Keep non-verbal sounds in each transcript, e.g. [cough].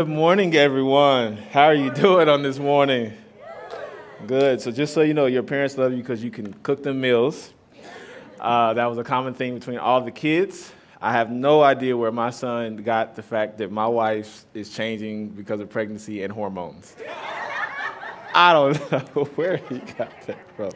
Good morning, everyone. How are you doing on this morning? Good. So, just so you know, your parents love you because you can cook them meals. Uh, that was a common thing between all the kids. I have no idea where my son got the fact that my wife is changing because of pregnancy and hormones. I don't [laughs] know where he got that from.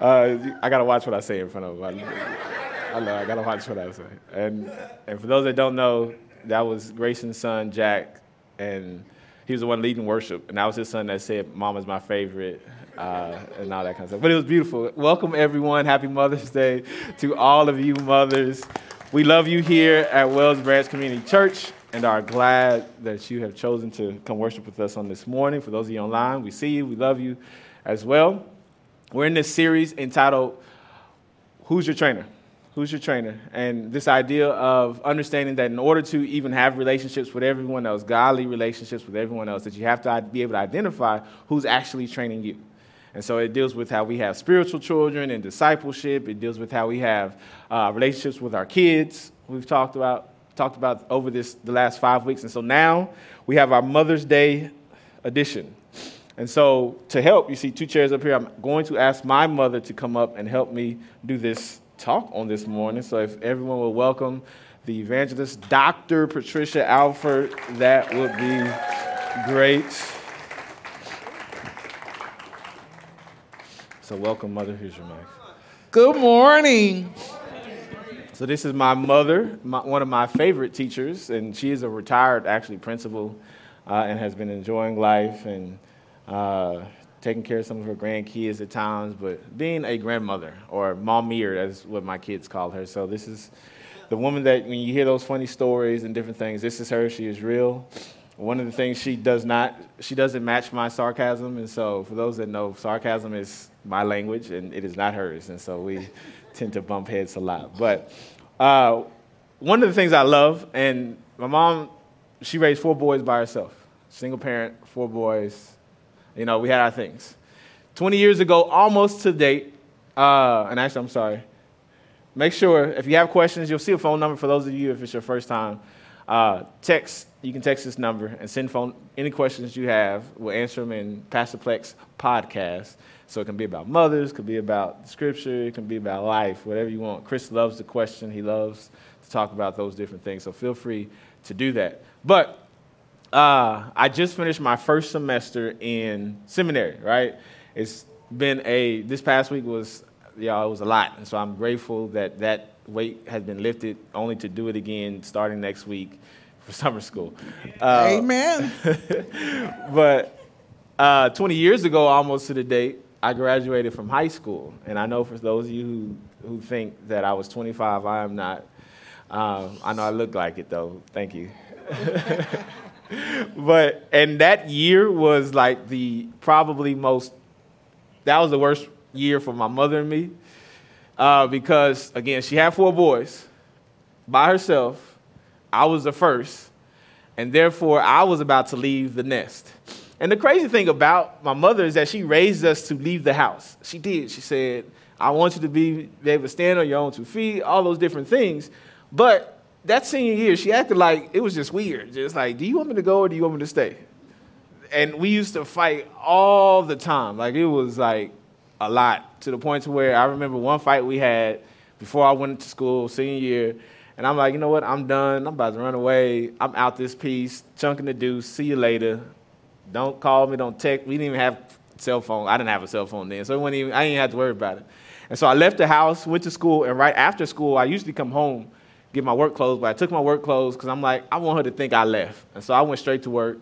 Uh, I gotta watch what I say in front of him. I, I know I gotta watch what I say. And and for those that don't know, that was Grayson's son Jack and he was the one leading worship, and that was his son that said, "Mama's my favorite," uh, and all that kind of stuff. But it was beautiful. Welcome everyone. Happy Mother's Day to all of you mothers. We love you here at Wells Branch Community Church, and are glad that you have chosen to come worship with us on this morning. For those of you online, we see you. We love you as well. We're in this series entitled "Who's Your Trainer." Who's your trainer? And this idea of understanding that in order to even have relationships with everyone else, godly relationships with everyone else, that you have to be able to identify who's actually training you. And so it deals with how we have spiritual children and discipleship. It deals with how we have uh, relationships with our kids. We've talked about talked about over this the last five weeks. And so now we have our Mother's Day edition. And so to help, you see two chairs up here. I'm going to ask my mother to come up and help me do this talk on this morning. So if everyone will welcome the evangelist, Dr. Patricia Alford, that would be great. So welcome, Mother. Here's your mic. Good morning. So this is my mother, my, one of my favorite teachers, and she is a retired, actually, principal, uh, and has been enjoying life and uh, taking care of some of her grandkids at times, but being a grandmother or mommier, that's what my kids call her. So this is the woman that when you hear those funny stories and different things, this is her. She is real. One of the things she does not, she doesn't match my sarcasm, and so for those that know, sarcasm is my language and it is not hers, and so we [laughs] tend to bump heads a lot. But uh, one of the things I love, and my mom, she raised four boys by herself, single parent, four boys, you know, we had our things. 20 years ago, almost to date, uh, and actually, I'm sorry. Make sure if you have questions, you'll see a phone number for those of you if it's your first time. Uh, text, you can text this number and send phone any questions you have. We'll answer them in Pastor Plex podcast. So it can be about mothers, could be about scripture, it can be about life, whatever you want. Chris loves the question. He loves to talk about those different things. So feel free to do that. But uh, I just finished my first semester in seminary, right? It's been a, this past week was, y'all, it was a lot. And so I'm grateful that that weight has been lifted only to do it again starting next week for [laughs] summer school. Uh, Amen. [laughs] but uh, 20 years ago, almost to the date, I graduated from high school. And I know for those of you who, who think that I was 25, I am not. Um, I know I look like it though. Thank you. [laughs] but and that year was like the probably most that was the worst year for my mother and me. Uh, because again she had four boys by herself. I was the first and therefore i was about to leave the nest. And the crazy thing about my mother is that she raised us to leave the house. She did. She said i want you to be, be able to stand on your own two feet all those different things. But that senior year, she acted like it was just weird. Just like, do you want me to go or do you want me to stay? And we used to fight all the time. Like it was like a lot to the point to where I remember one fight we had before I went to school, senior year. And I'm like, you know what? I'm done. I'm about to run away. I'm out this piece, chunking the deuce. See you later. Don't call me. Don't text. We didn't even have cell phone. I didn't have a cell phone then, so even, I didn't have to worry about it. And so I left the house, went to school, and right after school, I usually come home get my work clothes, but I took my work clothes because I'm like, I want her to think I left. And so I went straight to work.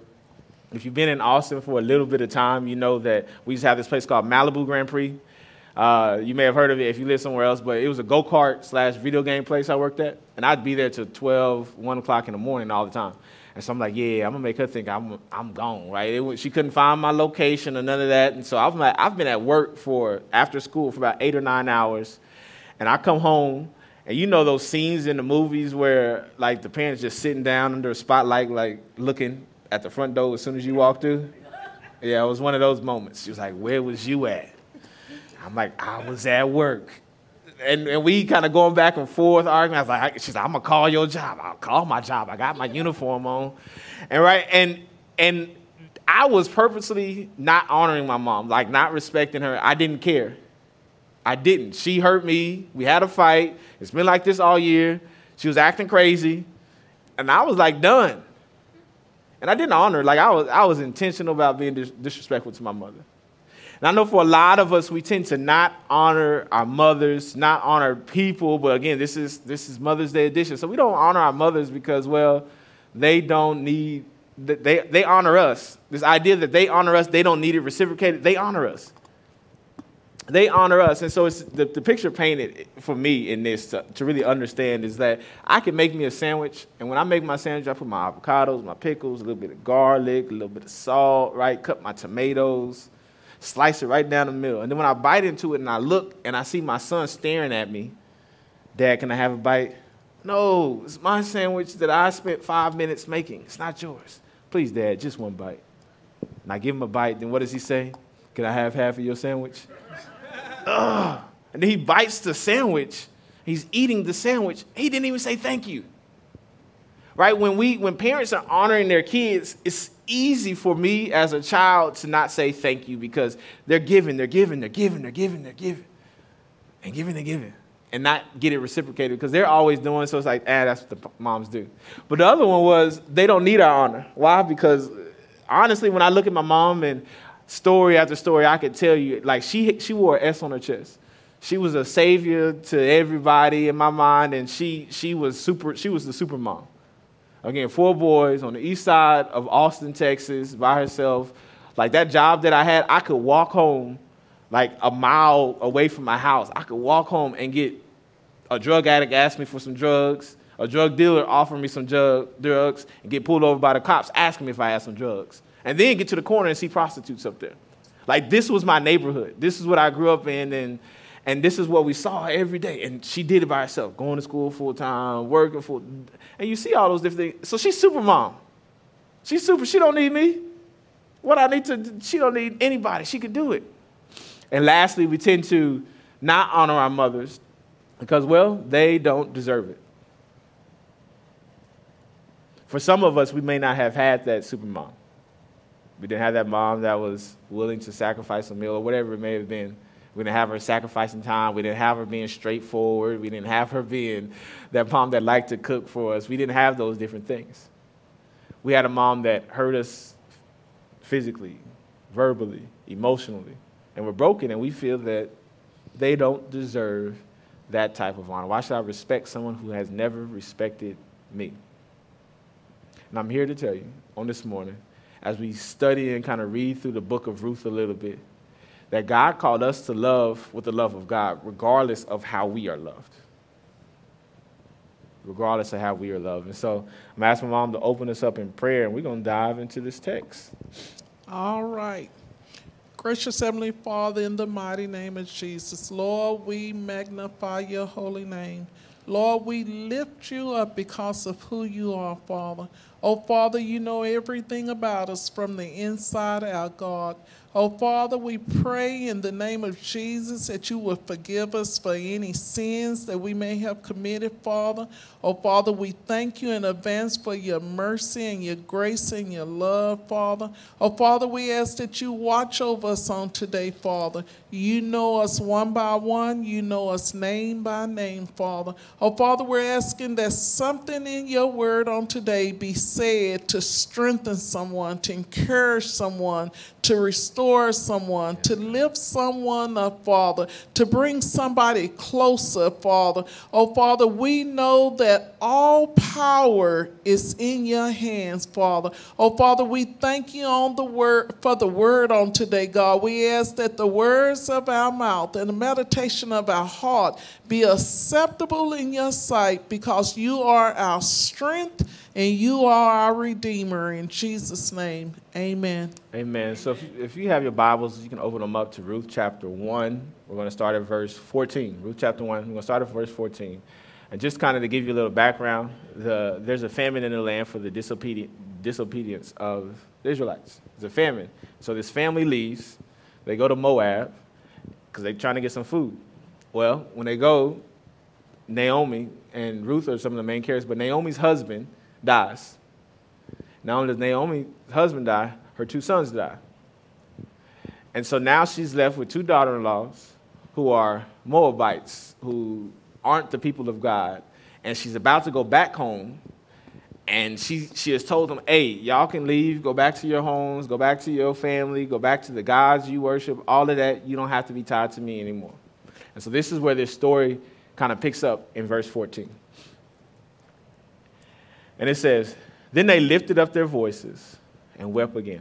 If you've been in Austin for a little bit of time, you know that we used to have this place called Malibu Grand Prix. Uh, you may have heard of it if you live somewhere else, but it was a go kart slash video game place I worked at. And I'd be there till 12, 1 o'clock in the morning all the time. And so I'm like, yeah, I'm gonna make her think I'm, I'm gone, right? She couldn't find my location or none of that. And so I'm like, I've been at work for after school for about eight or nine hours. And I come home and you know those scenes in the movies where like the parents just sitting down under a spotlight, like looking at the front door as soon as you walk through? Yeah, it was one of those moments. She was like, Where was you at? I'm like, I was at work. and, and we kind of going back and forth arguing. I was like, she's like, I'm gonna call your job. I'll call my job. I got my uniform on, and right, and and I was purposely not honoring my mom, like not respecting her. I didn't care. I didn't. She hurt me. We had a fight. It's been like this all year. She was acting crazy, and I was like done. And I didn't honor her. Like I was, I was intentional about being dis- disrespectful to my mother. And I know for a lot of us, we tend to not honor our mothers, not honor people. But again, this is this is Mother's Day edition, so we don't honor our mothers because, well, they don't need. They they honor us. This idea that they honor us, they don't need it reciprocated. They honor us. They honor us, and so it's the, the picture painted for me in this to, to really understand is that I can make me a sandwich, and when I make my sandwich, I put my avocados, my pickles, a little bit of garlic, a little bit of salt, right? Cut my tomatoes, slice it right down the middle. And then when I bite into it and I look and I see my son staring at me, Dad, can I have a bite? No, it's my sandwich that I spent five minutes making. It's not yours. Please, Dad, just one bite. And I give him a bite. Then what does he say? Can I have half of your sandwich? Ugh. And then he bites the sandwich. He's eating the sandwich. He didn't even say thank you. Right? When we when parents are honoring their kids, it's easy for me as a child to not say thank you because they're giving, they're giving, they're giving, they're giving, they're giving, and giving, they're giving, and not get it reciprocated because they're always doing so. It's like, ah, that's what the moms do. But the other one was they don't need our honor. Why? Because honestly, when I look at my mom and story after story, I could tell you, like she she wore an S on her chest. She was a savior to everybody in my mind, and she she was super. She was the super mom. Again, four boys on the east side of Austin, Texas, by herself. Like that job that I had, I could walk home like a mile away from my house. I could walk home and get a drug addict ask me for some drugs, a drug dealer offer me some drug, drugs, and get pulled over by the cops asking me if I had some drugs. And then get to the corner and see prostitutes up there. Like this was my neighborhood. This is what I grew up in, and and this is what we saw every day. And she did it by herself, going to school full time, working full. And you see all those different things. So she's super mom. She's super. She don't need me. What I need to, she don't need anybody. She can do it. And lastly, we tend to not honor our mothers because, well, they don't deserve it. For some of us, we may not have had that super mom. We didn't have that mom that was willing to sacrifice a meal or whatever it may have been. We didn't have her sacrificing time. We didn't have her being straightforward. We didn't have her being that mom that liked to cook for us. We didn't have those different things. We had a mom that hurt us physically, verbally, emotionally, and we're broken and we feel that they don't deserve that type of honor. Why should I respect someone who has never respected me? And I'm here to tell you on this morning, as we study and kind of read through the book of Ruth a little bit, that God called us to love with the love of God, regardless of how we are loved. Regardless of how we are loved. And so I'm asking my mom to open us up in prayer, and we're going to dive into this text. All right. Gracious Heavenly Father, in the mighty name of Jesus, Lord, we magnify your holy name. Lord, we lift you up because of who you are, Father. Oh, Father, you know everything about us from the inside out, God. Oh, Father, we pray in the name of Jesus that you will forgive us for any sins that we may have committed, Father. Oh, Father, we thank you in advance for your mercy and your grace and your love, Father. Oh, Father, we ask that you watch over us on today, Father. You know us one by one, you know us name by name, Father. Oh, Father, we're asking that something in your word on today be said to strengthen someone, to encourage someone, to restore someone, to lift someone up, Father, to bring somebody closer, Father. Oh, Father, we know that all power is in your hands, Father. Oh, Father, we thank you on the word for the word on today, God. We ask that the words of our mouth and the meditation of our heart be acceptable in your sight because you are our strength and you are our Redeemer. In Jesus' name, amen. Amen. So if, if you have your Bibles, you can open them up to Ruth chapter 1. We're going to start at verse 14. Ruth chapter 1, we're going to start at verse 14. And just kind of to give you a little background, the, there's a famine in the land for the disobedience of the Israelites. There's a famine. So this family leaves. They go to Moab because they're trying to get some food. Well, when they go, Naomi and Ruth are some of the main characters, but Naomi's husband dies. Not only does Naomi's husband die, her two sons die. And so now she's left with two daughter in laws who are Moabites, who aren't the people of God. And she's about to go back home. And she, she has told them, hey, y'all can leave, go back to your homes, go back to your family, go back to the gods you worship, all of that. You don't have to be tied to me anymore. And so this is where this story kind of picks up in verse 14. And it says, Then they lifted up their voices and wept again.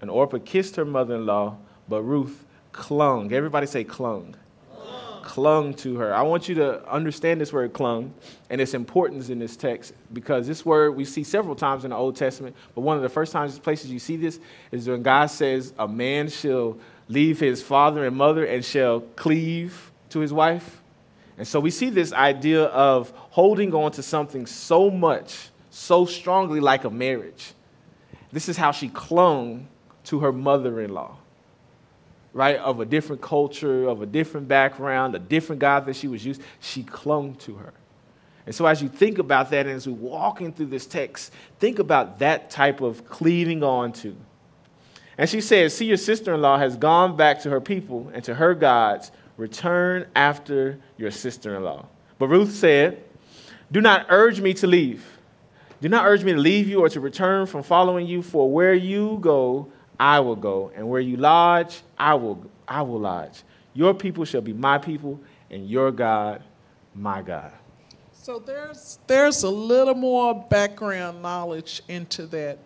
And Orpah kissed her mother in law, but Ruth clung. Everybody say clung. clung. Clung to her. I want you to understand this word clung and its importance in this text because this word we see several times in the Old Testament, but one of the first times places you see this is when God says a man shall leave his father and mother and shall cleave to his wife. And so we see this idea of holding on to something so much, so strongly like a marriage. This is how she clung to her mother in law, right? Of a different culture, of a different background, a different God that she was used. She clung to her. And so, as you think about that, and as we're walking through this text, think about that type of cleaving on to. And she says, See, your sister in law has gone back to her people and to her gods Return after your sister in law. But Ruth said, Do not urge me to leave. Do not urge me to leave you or to return from following you, for where you go, I will go, and where you lodge, I will, I will lodge. Your people shall be my people, and your God, my God. So there's there's a little more background knowledge into that.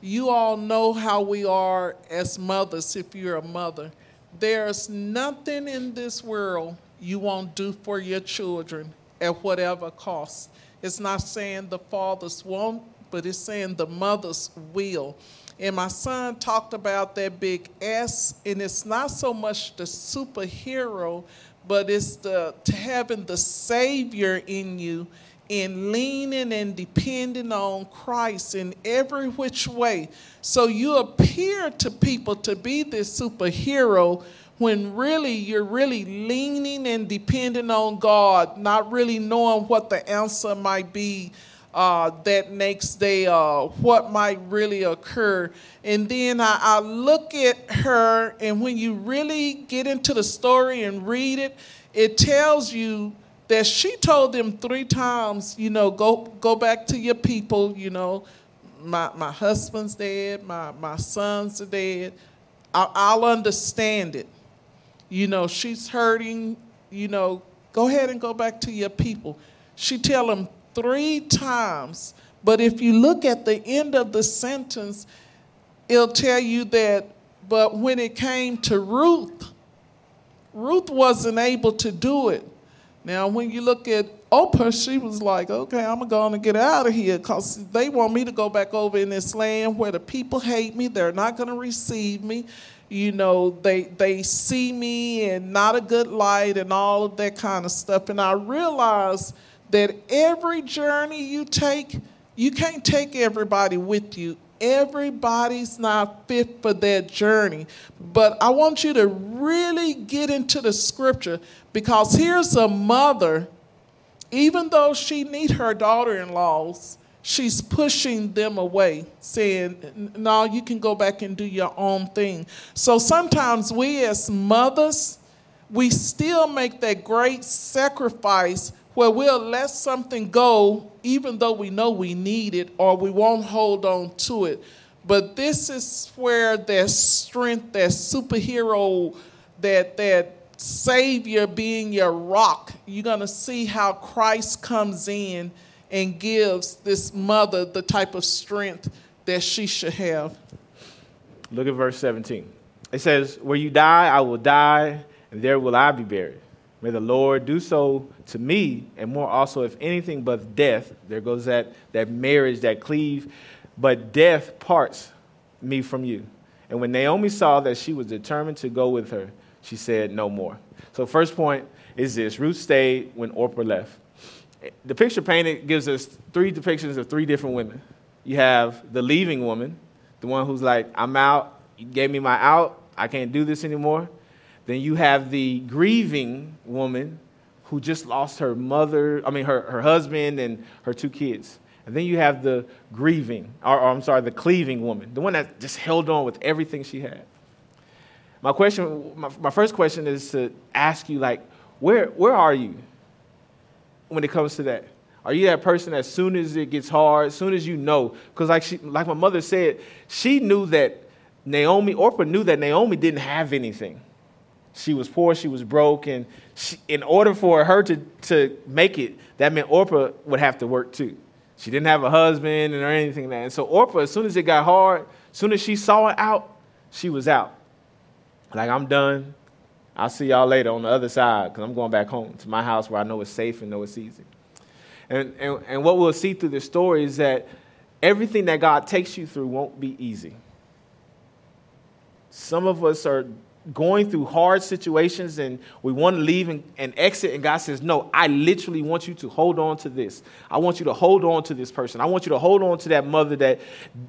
You all know how we are as mothers if you're a mother. There's nothing in this world you won't do for your children at whatever cost. It's not saying the fathers won't, but it's saying the mothers will. And my son talked about that big S, and it's not so much the superhero, but it's the having the Savior in you and leaning and depending on Christ in every which way. So you appear to people to be this superhero when really you're really leaning and depending on God, not really knowing what the answer might be uh, that next day, uh, what might really occur. And then I, I look at her, and when you really get into the story and read it, it tells you that she told them three times, you know, go go back to your people, you know, my, my husband's dead, my, my sons are dead. I'll, I'll understand it. You know, she's hurting, you know, go ahead and go back to your people. She tell them three times, but if you look at the end of the sentence, it'll tell you that, but when it came to Ruth, Ruth wasn't able to do it. Now, when you look at Oprah, she was like, okay, I'm going to get out of here because they want me to go back over in this land where the people hate me. They're not going to receive me. You know, they, they see me in not a good light and all of that kind of stuff. And I realize that every journey you take, you can't take everybody with you everybody's not fit for that journey. But I want you to really get into the scripture because here's a mother, even though she need her daughter-in-laws, she's pushing them away, saying, no, you can go back and do your own thing. So sometimes we as mothers, we still make that great sacrifice where we'll let something go even though we know we need it or we won't hold on to it. But this is where that strength, that superhero, that that savior being your rock, you're gonna see how Christ comes in and gives this mother the type of strength that she should have. Look at verse 17. It says, Where you die, I will die, and there will I be buried. May the Lord do so to me, and more also, if anything but death, there goes that, that marriage, that cleave, but death parts me from you. And when Naomi saw that she was determined to go with her, she said, No more. So, first point is this Ruth stayed when Orpah left. The picture painted gives us three depictions of three different women. You have the leaving woman, the one who's like, I'm out, you gave me my out, I can't do this anymore. Then you have the grieving woman who just lost her mother, I mean, her, her husband and her two kids. And then you have the grieving, or, or I'm sorry, the cleaving woman, the one that just held on with everything she had. My question, my, my first question is to ask you, like, where, where are you when it comes to that? Are you that person as soon as it gets hard, as soon as you know? Because like, she, like my mother said, she knew that Naomi, Orpah knew that Naomi didn't have anything. She was poor, she was broke, and she, in order for her to, to make it, that meant Orpah would have to work too. She didn't have a husband or anything like that. And so Orpah, as soon as it got hard, as soon as she saw it out, she was out. Like, I'm done. I'll see y'all later on the other side because I'm going back home to my house where I know it's safe and know it's easy. And, and, and what we'll see through this story is that everything that God takes you through won't be easy. Some of us are going through hard situations and we want to leave and, and, exit, and God says, No, I literally want you to hold on to this. I want you to hold on to this person. I want you to hold on to that mother that,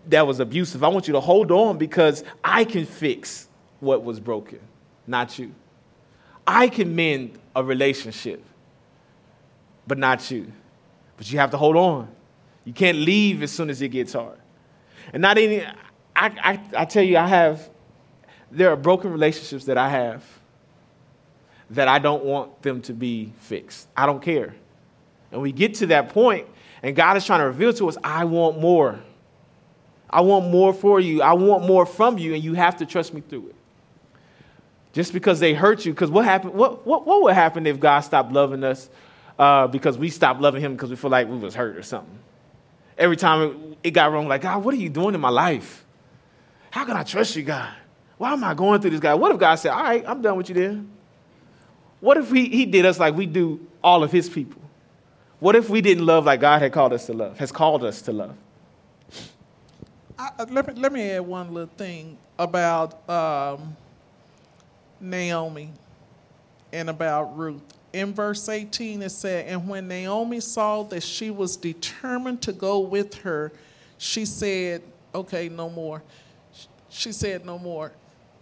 that was abusive. I want you to hold on because I can fix what was broken, not you. I can mend a relationship, but not you. But you have to hold on. You can't leave as soon as it gets hard. And not any, I, I, I tell you, I have, there are broken relationships that I have that I don't want them to be fixed. I don't care. And we get to that point, and God is trying to reveal to us, I want more. I want more for you. I want more from you, and you have to trust me through it. Just because they hurt you, because what happened? What, what, what would happen if God stopped loving us uh, because we stopped loving Him because we feel like we was hurt or something? Every time it, it got wrong, like God, what are you doing in my life? How can I trust you, God? Why am I going through this, God? What if God said, All right, I'm done with you then? What if he, he did us like we do all of His people? What if we didn't love like God had called us to love, has called us to love? I, let, me, let me add one little thing about um, Naomi and about Ruth. In verse 18, it said, And when Naomi saw that she was determined to go with her, she said, Okay, no more. She said, No more.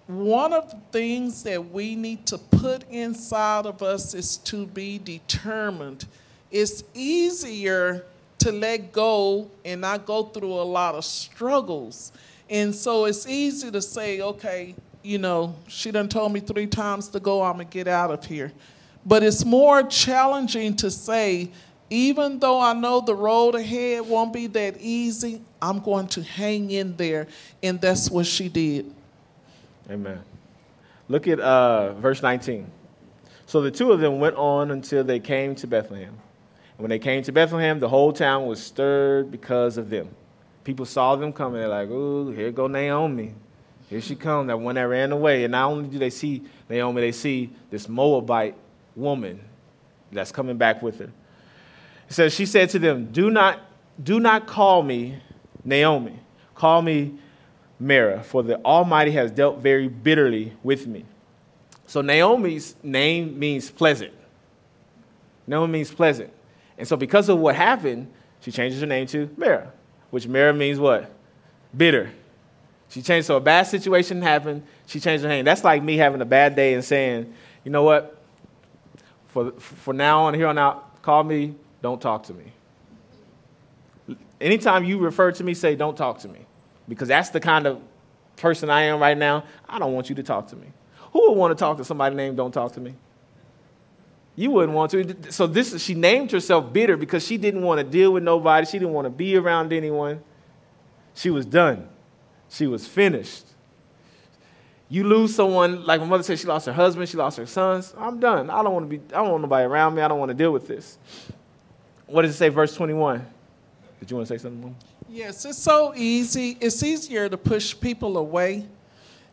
One of the things that we need to put inside of us is to be determined. It's easier to let go and not go through a lot of struggles. And so it's easy to say, okay, you know, she done told me three times to go, I'm gonna get out of here. But it's more challenging to say, even though I know the road ahead won't be that easy, I'm going to hang in there. And that's what she did. Amen. Look at uh, verse 19. So the two of them went on until they came to Bethlehem. And when they came to Bethlehem, the whole town was stirred because of them. People saw them coming. They're like, ooh, here go Naomi. Here she comes, that one that ran away. And not only do they see Naomi, they see this Moabite woman that's coming back with her. Says, She said to them, Do not, do not call me Naomi. Call me Mara, for the Almighty has dealt very bitterly with me. So Naomi's name means pleasant. Naomi means pleasant. And so because of what happened, she changes her name to Mara, which Mara means what? Bitter. She changed, so a bad situation happened, she changed her name. That's like me having a bad day and saying, you know what? For, for now on, here on out, call me, don't talk to me. Anytime you refer to me, say, don't talk to me. Because that's the kind of person I am right now. I don't want you to talk to me. Who would want to talk to somebody named Don't Talk to Me? You wouldn't want to. So this she named herself bitter because she didn't want to deal with nobody. She didn't want to be around anyone. She was done. She was finished. You lose someone, like my mother said, she lost her husband, she lost her sons. I'm done. I don't want to be, I don't want nobody around me. I don't want to deal with this. What does it say, verse 21? Did you want to say something? Yes, it's so easy. It's easier to push people away.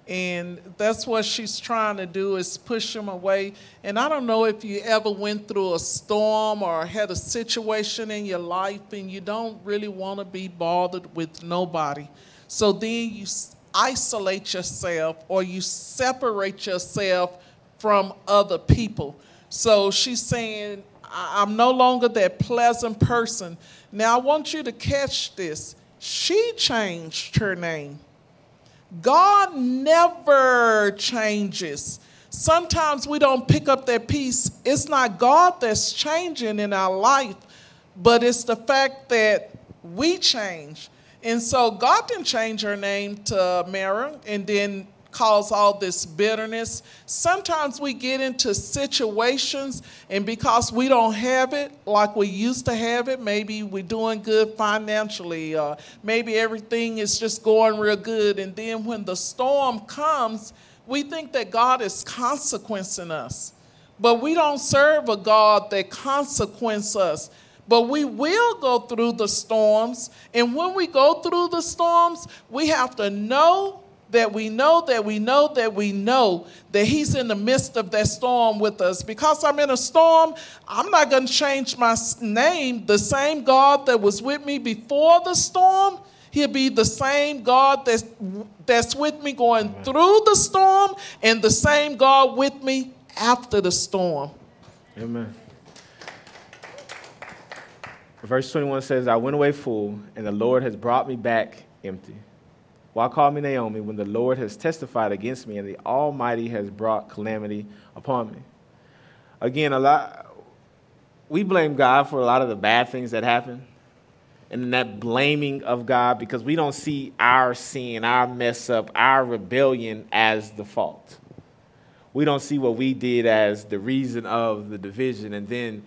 And that's what she's trying to do is push them away. And I don't know if you ever went through a storm or had a situation in your life and you don't really want to be bothered with nobody. So then you isolate yourself or you separate yourself from other people. So she's saying, I'm no longer that pleasant person. Now I want you to catch this. She changed her name. God never changes. sometimes we don't pick up that piece. It's not God that's changing in our life, but it's the fact that we change. And so God didn't change her name to Mara and then cause all this bitterness. Sometimes we get into situations, and because we don't have it like we used to have it, maybe we're doing good financially, uh, maybe everything is just going real good. And then when the storm comes, we think that God is consequencing us. But we don't serve a God that consequences us. But we will go through the storms. And when we go through the storms, we have to know that we know that we know that we know that He's in the midst of that storm with us. Because I'm in a storm, I'm not going to change my name. The same God that was with me before the storm, He'll be the same God that's, that's with me going through the storm and the same God with me after the storm. Amen. Verse 21 says, I went away full, and the Lord has brought me back empty. Why call me Naomi when the Lord has testified against me and the Almighty has brought calamity upon me? Again, a lot we blame God for a lot of the bad things that happen. And that blaming of God because we don't see our sin, our mess up, our rebellion as the fault. We don't see what we did as the reason of the division. And then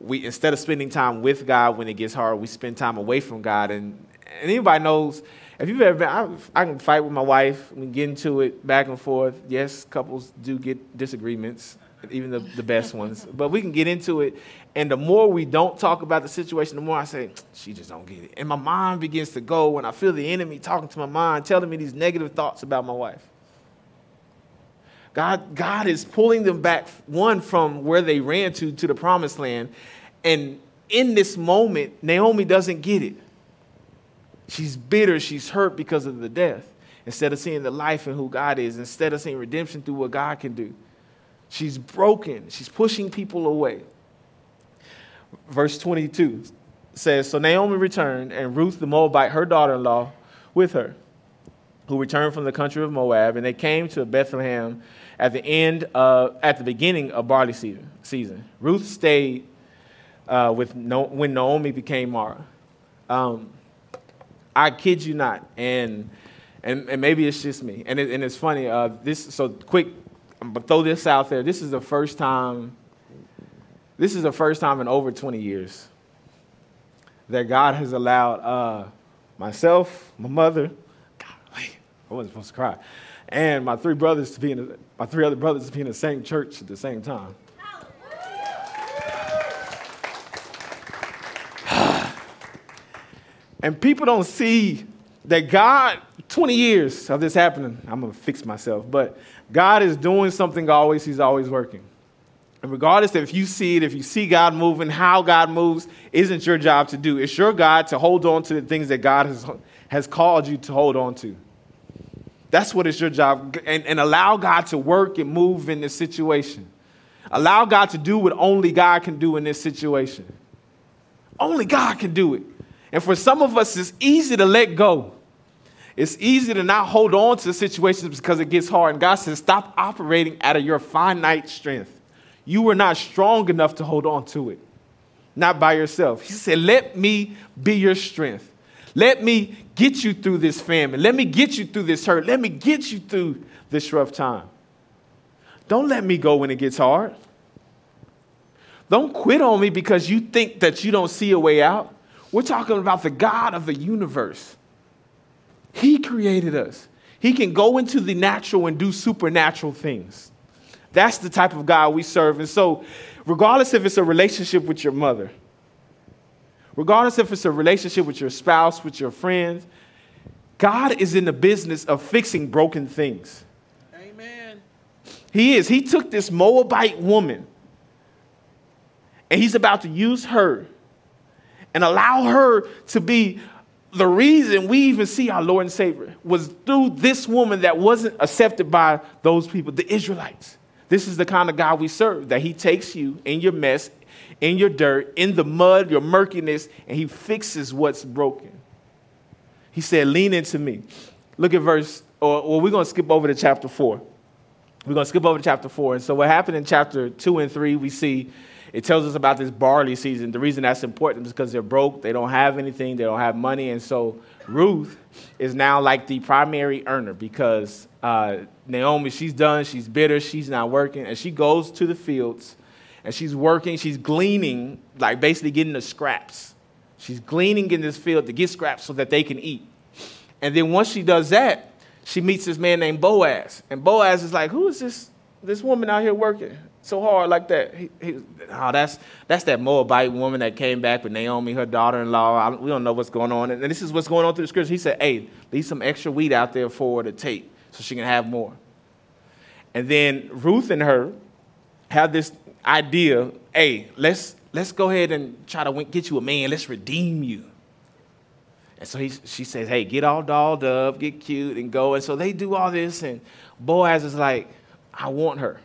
we instead of spending time with God when it gets hard, we spend time away from God. And, and anybody knows if you've ever been, I, I, can fight with my wife, we get into it back and forth. Yes, couples do get disagreements, even the, the best ones, but we can get into it. And the more we don't talk about the situation, the more I say, she just don't get it. And my mind begins to go when I feel the enemy talking to my mind, telling me these negative thoughts about my wife. God, God is pulling them back, one, from where they ran to, to the promised land. And in this moment, Naomi doesn't get it. She's bitter, she's hurt because of the death. Instead of seeing the life and who God is, instead of seeing redemption through what God can do, she's broken. She's pushing people away. Verse 22 says So Naomi returned, and Ruth the Moabite, her daughter in law, with her, who returned from the country of Moab, and they came to Bethlehem at the end of, at the beginning of barley season. Ruth stayed uh, with no, when Naomi became Mara. Um, I kid you not. And and, and maybe it's just me. And, it, and it's funny. Uh, this so quick. But throw this out there. This is the first time. This is the first time in over 20 years that God has allowed uh, myself, my mother, I wasn't supposed to cry, and my three brothers to be in the, my three other brothers to be in the same church at the same time. [sighs] And people don't see that God, 20 years of this happening, I'm to fix myself, but God is doing something always, He's always working. And regardless if you see it, if you see God moving, how God moves, isn't your job to do. It's your God to hold on to the things that God has, has called you to hold on to. That's what it's your job. And, and allow God to work and move in this situation. Allow God to do what only God can do in this situation. Only God can do it. And for some of us, it's easy to let go. It's easy to not hold on to situations because it gets hard. And God says, stop operating out of your finite strength. You were not strong enough to hold on to it, not by yourself. He said, let me be your strength. Let me get you through this famine. Let me get you through this hurt. Let me get you through this rough time. Don't let me go when it gets hard. Don't quit on me because you think that you don't see a way out. We're talking about the God of the universe. He created us. He can go into the natural and do supernatural things. That's the type of God we serve. And so, regardless if it's a relationship with your mother, regardless if it's a relationship with your spouse, with your friends, God is in the business of fixing broken things. Amen. He is. He took this Moabite woman and he's about to use her and allow her to be the reason we even see our Lord and Savior was through this woman that wasn't accepted by those people, the Israelites. This is the kind of God we serve, that He takes you in your mess, in your dirt, in the mud, your murkiness, and He fixes what's broken. He said, Lean into me. Look at verse, or, or we're going to skip over to chapter 4. we're going to skip over to chapter 4. And so, what happened in chapter 2 and 3, we see it tells us about this barley season. The reason that's important is because they're broke, they don't have anything, they don't have money. And so, Ruth is now like the primary earner because uh, Naomi, she's done, she's bitter, she's not working, and she goes to the fields and she's working, she's gleaning, like basically getting the scraps. She's gleaning in this field to get scraps so that they can eat. And then once she does that, she meets this man named Boaz. And Boaz is like, Who is this, this woman out here working so hard like that? He, he, oh, that's, that's that Moabite woman that came back with Naomi, her daughter in law. We don't know what's going on. And this is what's going on through the scripture. He said, Hey, leave some extra wheat out there for her to take so she can have more. And then Ruth and her have this idea hey, let's, let's go ahead and try to get you a man, let's redeem you. And so he, she says, hey, get all dolled up, get cute, and go. And so they do all this, and Boaz is like, I want her.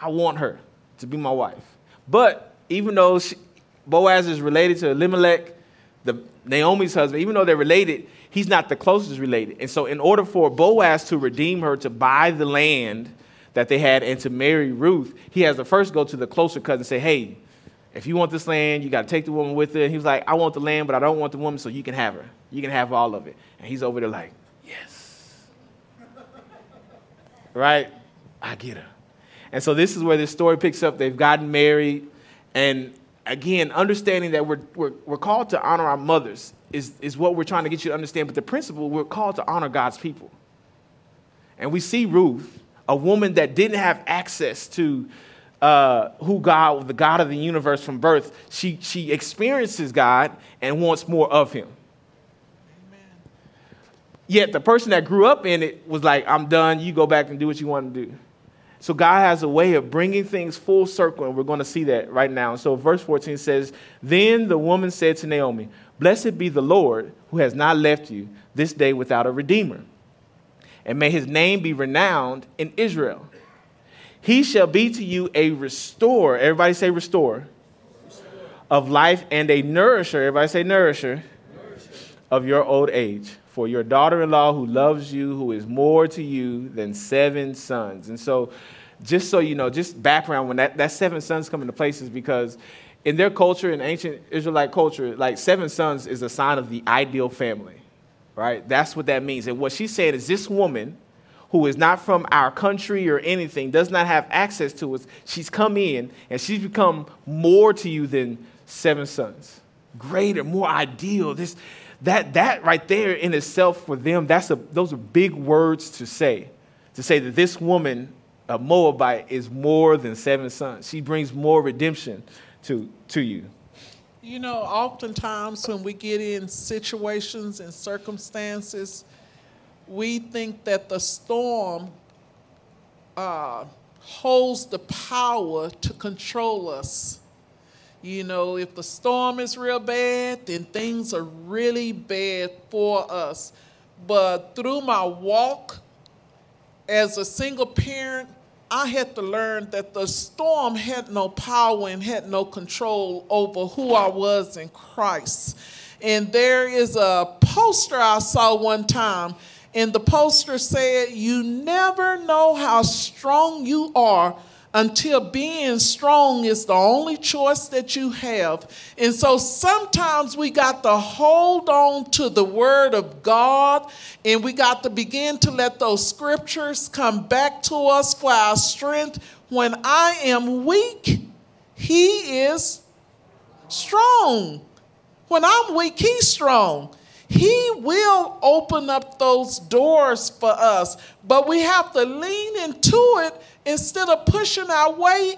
I want her to be my wife. But even though she, Boaz is related to Elimelech, the Naomi's husband, even though they're related, he's not the closest related. And so, in order for Boaz to redeem her, to buy the land that they had, and to marry Ruth, he has to first go to the closer cousin and say, Hey, if you want this land, you got to take the woman with it. And he was like, I want the land, but I don't want the woman, so you can have her. You can have all of it. And he's over there like, Yes. [laughs] right? I get her. And so this is where this story picks up. They've gotten married. And again, understanding that we're, we're, we're called to honor our mothers is, is what we're trying to get you to understand. But the principle, we're called to honor God's people. And we see Ruth, a woman that didn't have access to uh, who God, the God of the universe from birth, she, she experiences God and wants more of him. Amen. Yet the person that grew up in it was like, I'm done, you go back and do what you want to do. So God has a way of bringing things full circle, and we're going to see that right now. So verse 14 says, Then the woman said to Naomi, Blessed be the Lord who has not left you this day without a redeemer and may his name be renowned in Israel. He shall be to you a restorer. Everybody say restore. Of life and a nourisher. Everybody say nourisher. nourisher. Of your old age. For your daughter in law who loves you, who is more to you than seven sons. And so, just so you know, just background when that, that seven sons come into place is because in their culture, in ancient Israelite culture, like seven sons is a sign of the ideal family right? That's what that means. And what she's saying is this woman who is not from our country or anything, does not have access to us, she's come in and she's become more to you than seven sons. Greater, more ideal. This, that, that right there in itself for them, that's a, those are big words to say. To say that this woman, a Moabite, is more than seven sons. She brings more redemption to, to you. You know, oftentimes when we get in situations and circumstances, we think that the storm uh, holds the power to control us. You know, if the storm is real bad, then things are really bad for us. But through my walk as a single parent, I had to learn that the storm had no power and had no control over who I was in Christ. And there is a poster I saw one time, and the poster said, You never know how strong you are until being strong is the only choice that you have. And so sometimes we got to hold on to the word of God and we got to begin to let those scriptures come back to us for our strength. When I am weak, he is strong. When I'm weak, he's strong. He will open up those doors for us, but we have to lean into it instead of pushing our way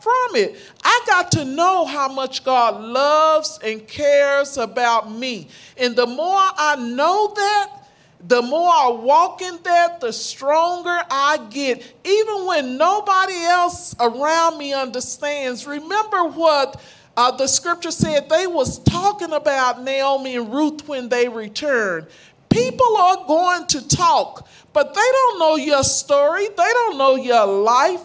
from it. I got to know how much God loves and cares about me. And the more I know that, the more I walk in that, the stronger I get. Even when nobody else around me understands. Remember what uh, the scripture said they was talking about Naomi and Ruth when they returned. People are going to talk, but they don't know your story. They don't know your life.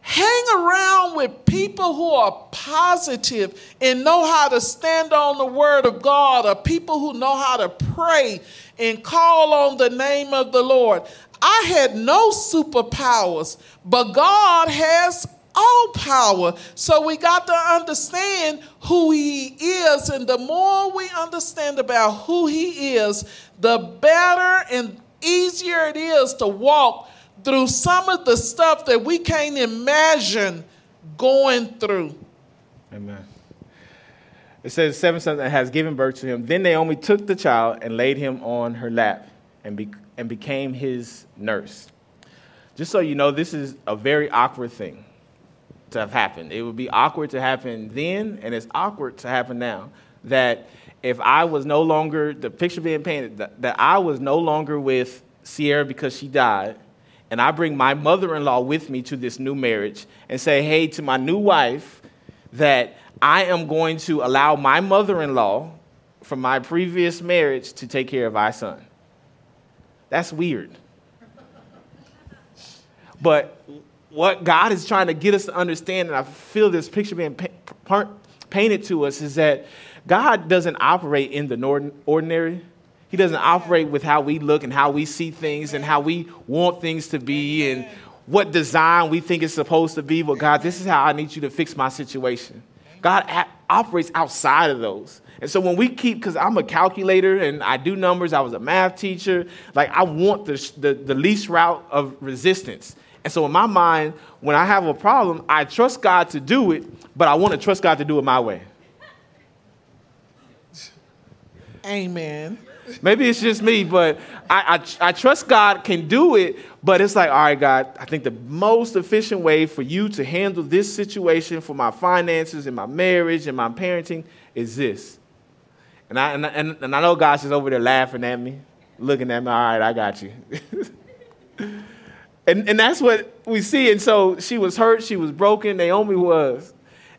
Hang around with people who are positive and know how to stand on the word of God, or people who know how to pray and call on the name of the Lord. I had no superpowers, but God has all power. So we got to understand who He is. And the more we understand about who He is, the better and easier it is to walk through some of the stuff that we can't imagine going through. Amen. It says, seven sons has given birth to him. Then Naomi took the child and laid him on her lap and, be, and became his nurse. Just so you know, this is a very awkward thing to have happened. It would be awkward to happen then, and it's awkward to happen now. That if I was no longer, the picture being painted, that, that I was no longer with Sierra because she died, and I bring my mother in law with me to this new marriage and say, hey, to my new wife, that I am going to allow my mother in law from my previous marriage to take care of our son. That's weird. But what God is trying to get us to understand, and I feel this picture being pa- painted to us, is that God doesn't operate in the ordinary. He doesn't operate with how we look and how we see things and how we want things to be and what design we think it's supposed to be. But God, this is how I need you to fix my situation. God operates outside of those. And so when we keep, because I'm a calculator and I do numbers, I was a math teacher, like I want the, the, the least route of resistance. And so in my mind, when I have a problem, I trust God to do it, but I want to trust God to do it my way. Amen. Maybe it's just me, but I, I, I, trust God can do it. But it's like, all right, God, I think the most efficient way for you to handle this situation for my finances and my marriage and my parenting is this. And I, and, and, and I know God's just over there laughing at me, looking at me, all right, I got you. [laughs] and, and that's what we see. And so she was hurt, she was broken, Naomi was.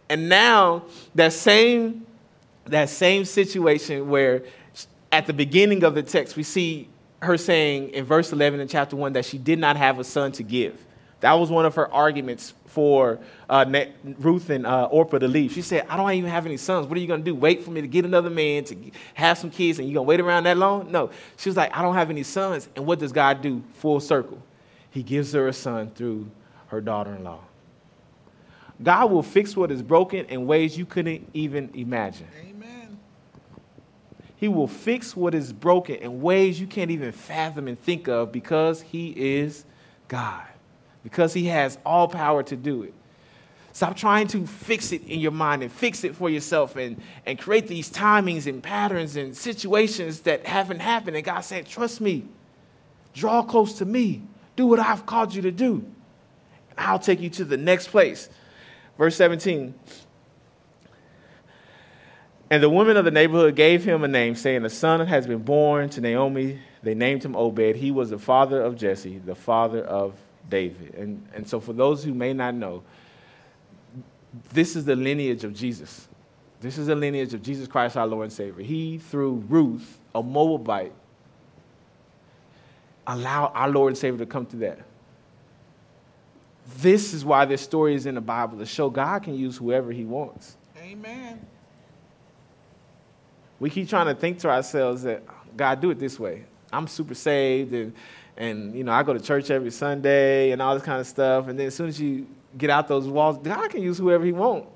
And now that same, that same situation where at the beginning of the text, we see her saying in verse 11 in chapter 1 that she did not have a son to give. That was one of her arguments for uh, Ruth and uh, Orpah to leave. She said, I don't even have any sons. What are you going to do? Wait for me to get another man to have some kids and you're going to wait around that long? No. She was like, I don't have any sons. And what does God do? Full circle. He gives her a son through her daughter in law. God will fix what is broken in ways you couldn't even imagine. He will fix what is broken in ways you can't even fathom and think of because He is God, because He has all power to do it. Stop trying to fix it in your mind and fix it for yourself and, and create these timings and patterns and situations that haven't happened. And God said, Trust me, draw close to me, do what I've called you to do, and I'll take you to the next place. Verse 17 and the women of the neighborhood gave him a name, saying, A son has been born to Naomi. They named him Obed. He was the father of Jesse, the father of David. And, and so, for those who may not know, this is the lineage of Jesus. This is the lineage of Jesus Christ, our Lord and Savior. He, through Ruth, a Moabite, allowed our Lord and Savior to come to that. This is why this story is in the Bible to show God can use whoever He wants. Amen. We keep trying to think to ourselves that God do it this way. I'm super saved and and you know I go to church every Sunday and all this kind of stuff. And then as soon as you get out those walls, God can use whoever He wants.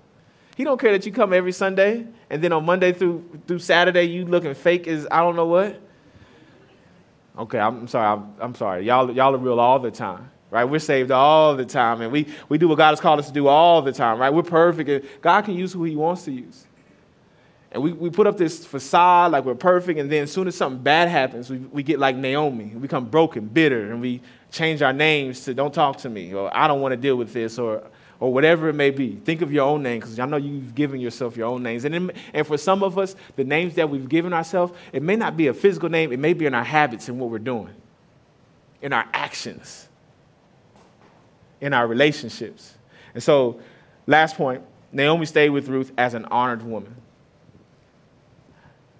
He don't care that you come every Sunday and then on Monday through through Saturday you looking fake as I don't know what. Okay, I'm sorry. I'm, I'm sorry. Y'all y'all are real all the time right? We're saved all the time, and we, we do what God has called us to do all the time, right? We're perfect, and God can use who He wants to use. And we, we put up this facade like we're perfect, and then as soon as something bad happens, we, we get like Naomi. We become broken, bitter, and we change our names to don't talk to me, or I don't want to deal with this, or, or whatever it may be. Think of your own name, because I know you've given yourself your own names. And, and for some of us, the names that we've given ourselves, it may not be a physical name, it may be in our habits and what we're doing, in our actions, in our relationships. And so, last point Naomi stayed with Ruth as an honored woman.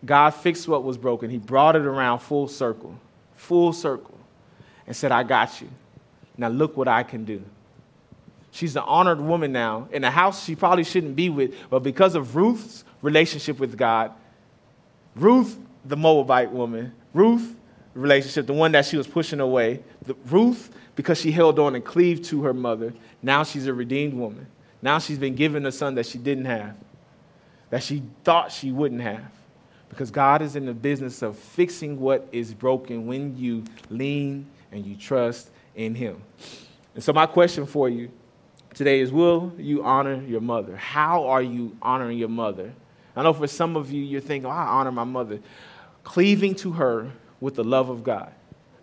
God fixed what was broken. He brought it around full circle, full circle, and said, I got you. Now look what I can do. She's an honored woman now in a house she probably shouldn't be with, but because of Ruth's relationship with God, Ruth, the Moabite woman, Ruth, relationship, the one that she was pushing away, the, Ruth, because she held on and cleaved to her mother, now she's a redeemed woman. Now she's been given a son that she didn't have, that she thought she wouldn't have. Because God is in the business of fixing what is broken when you lean and you trust in Him. And so, my question for you today is Will you honor your mother? How are you honoring your mother? I know for some of you, you're thinking, oh, I honor my mother. Cleaving to her with the love of God,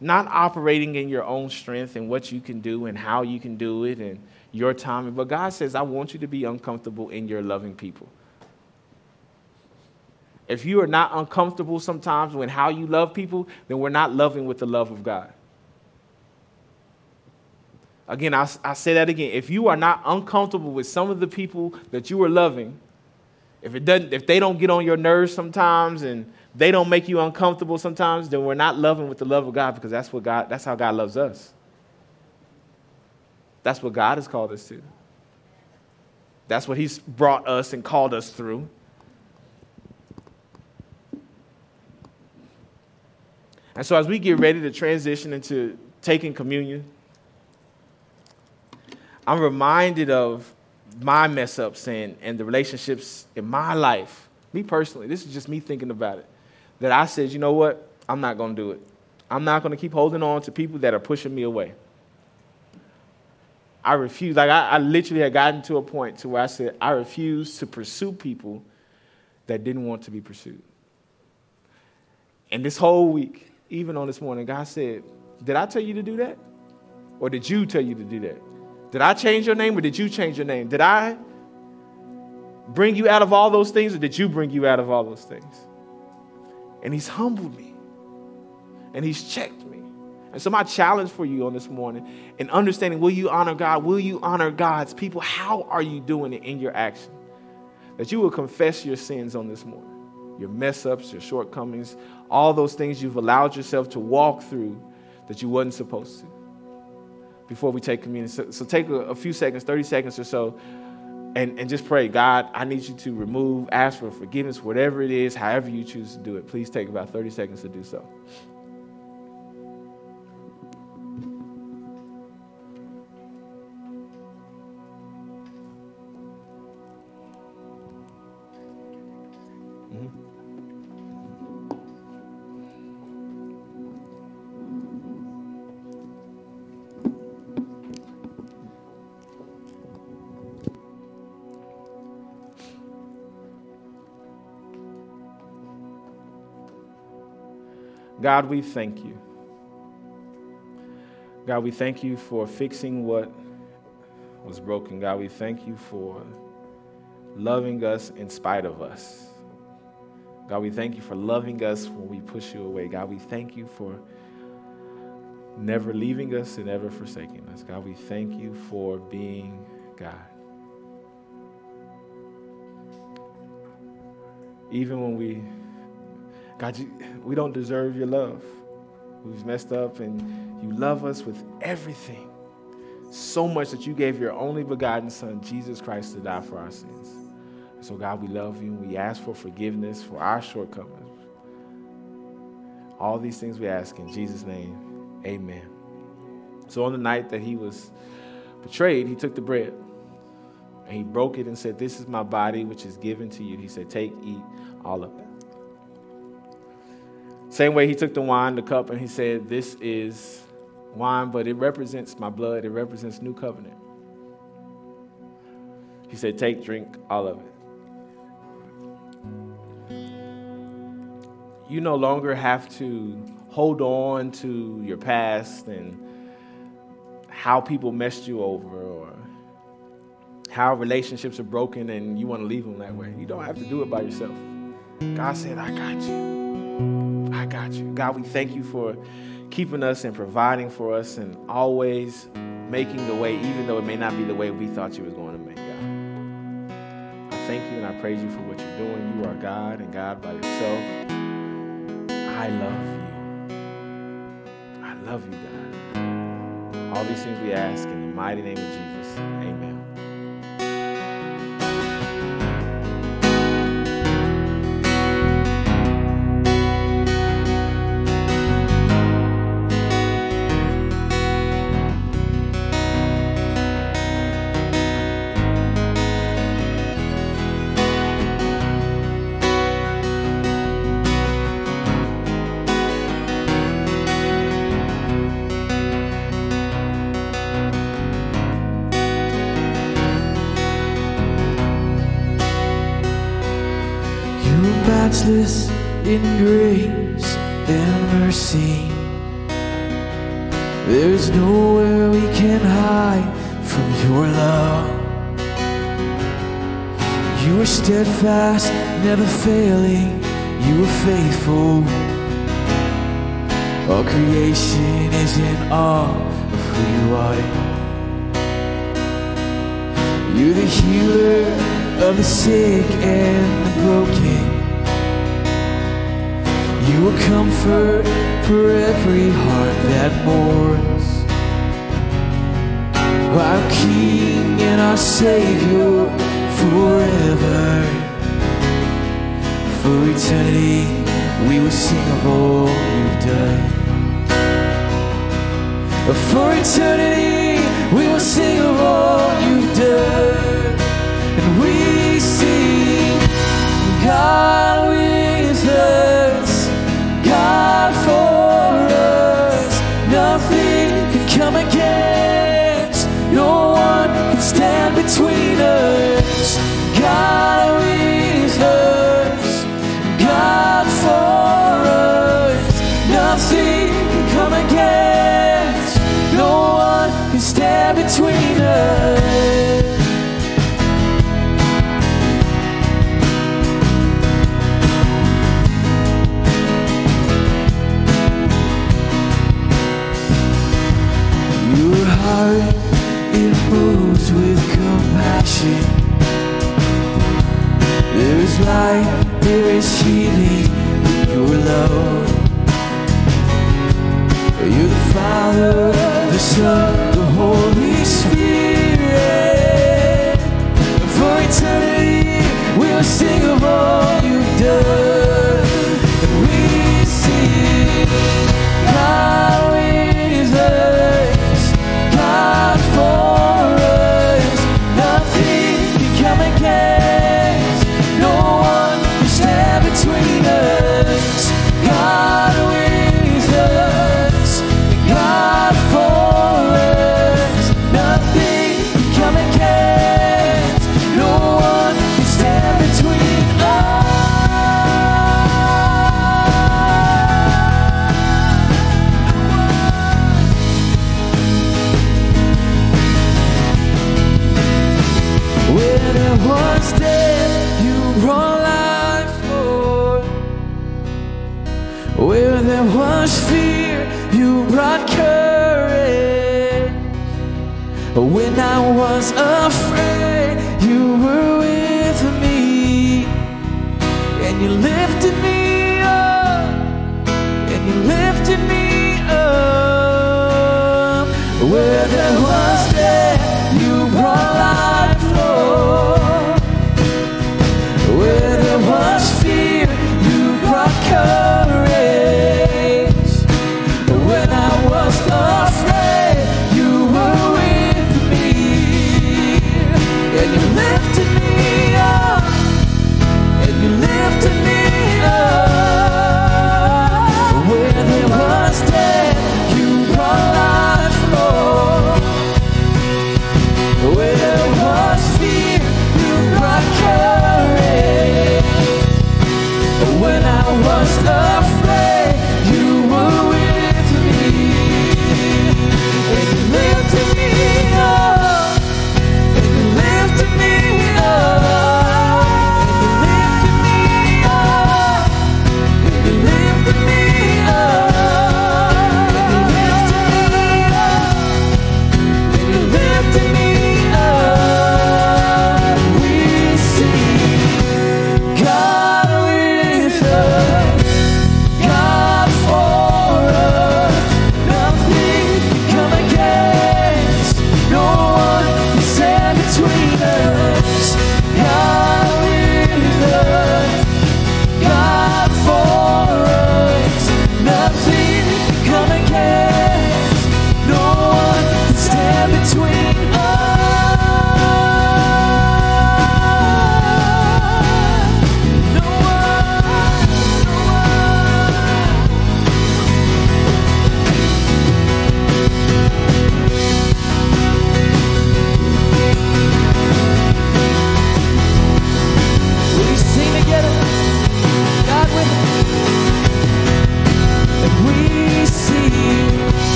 not operating in your own strength and what you can do and how you can do it and your timing. But God says, I want you to be uncomfortable in your loving people. If you are not uncomfortable sometimes when how you love people, then we're not loving with the love of God. Again, I, I say that again. If you are not uncomfortable with some of the people that you are loving, if it doesn't, if they don't get on your nerves sometimes and they don't make you uncomfortable sometimes, then we're not loving with the love of God because that's what God, that's how God loves us. That's what God has called us to. That's what He's brought us and called us through. And so, as we get ready to transition into taking communion, I'm reminded of my mess ups and, and the relationships in my life. Me personally, this is just me thinking about it. That I said, you know what? I'm not going to do it. I'm not going to keep holding on to people that are pushing me away. I refuse. Like, I, I literally had gotten to a point to where I said, I refuse to pursue people that didn't want to be pursued. And this whole week, even on this morning, God said, Did I tell you to do that? Or did you tell you to do that? Did I change your name or did you change your name? Did I bring you out of all those things or did you bring you out of all those things? And He's humbled me and He's checked me. And so, my challenge for you on this morning in understanding will you honor God? Will you honor God's people? How are you doing it in your action? That you will confess your sins on this morning your mess ups, your shortcomings, all those things you've allowed yourself to walk through that you wasn't supposed to before we take communion. So, so take a, a, few seconds, 30 seconds or so, and, and just pray, God, I need you to remove, ask for forgiveness, whatever it is, however you choose to do it. Please take about 30 seconds to do so. God, we thank you. God, we thank you for fixing what was broken. God, we thank you for loving us in spite of us. God, we thank you for loving us when we push you away. God, we thank you for never leaving us and never forsaking us. God, we thank you for being God. Even when we God, you, we don't deserve your love. We've messed up, and you love us with everything. So much that you gave your only begotten Son, Jesus Christ, to die for our sins. So, God, we love you. and We ask for forgiveness for our shortcomings. All these things we ask in Jesus' name. Amen. So, on the night that he was betrayed, he took the bread and he broke it and said, This is my body, which is given to you. He said, Take, eat all of it. Same way he took the wine, the cup, and he said, This is wine, but it represents my blood, it represents new covenant. He said, Take, drink, all of it. You no longer have to hold on to your past and how people messed you over or how relationships are broken and you want to leave them that way. You don't have to do it by yourself. God said, I got you. I got you. God, we thank you for keeping us and providing for us and always making the way, even though it may not be the way we thought you was going to make, God. I thank you and I praise you for what you're doing. You are God and God by yourself. I love you. I love you, God. All these things we ask in the mighty name of Jesus. Amen. in grace and mercy. There's nowhere we can hide from your love. You are steadfast, never failing. You are faithful. All creation is in awe of who you are. You're the healer of the sick and the broken will comfort for every heart that mourns. Our King and our Savior forever. For eternity, we will sing of all you've done. For eternity, we will sing. soul.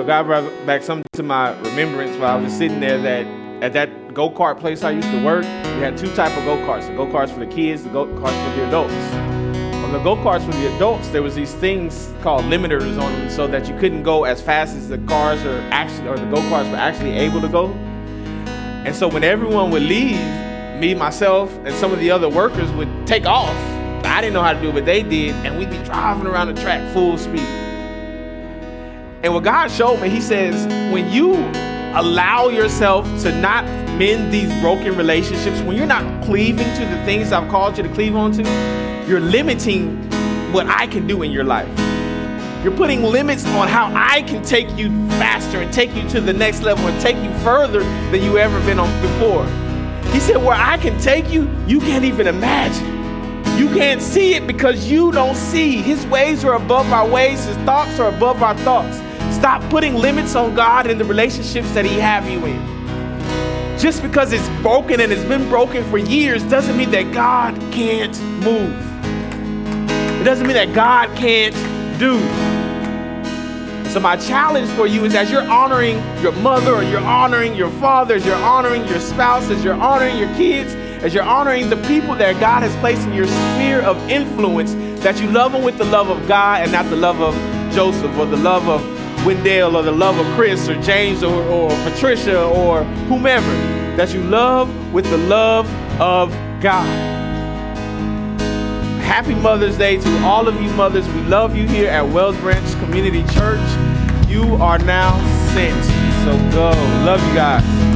So God brought back something to my remembrance while I was sitting there that at that go-kart place I used to work, we had two type of go-karts. The go-karts for the kids, the go-karts for the adults. On the go-karts for the adults, there was these things called limiters on them so that you couldn't go as fast as the cars are actually or the go-karts were actually able to go. And so when everyone would leave, me, myself, and some of the other workers would take off. I didn't know how to do it, but they did, and we'd be driving around the track full speed. And what God showed me, He says, when you allow yourself to not mend these broken relationships, when you're not cleaving to the things I've called you to cleave onto, you're limiting what I can do in your life. You're putting limits on how I can take you faster and take you to the next level and take you further than you ever been on before. He said, Where I can take you, you can't even imagine. You can't see it because you don't see. His ways are above our ways, His thoughts are above our thoughts. Stop putting limits on God in the relationships that He have you in. Just because it's broken and it's been broken for years doesn't mean that God can't move. It doesn't mean that God can't do. So my challenge for you is as you're honoring your mother or you're honoring your father, as you're honoring your spouse, as you're honoring your kids, as you're honoring the people that God has placed in your sphere of influence, that you love them with the love of God and not the love of Joseph or the love of Wendell or the love of Chris or James or, or Patricia or whomever. That you love with the love of God. Happy Mother's Day to all of you mothers. We love you here at Wells Branch Community Church. You are now sent. So go. Love you guys.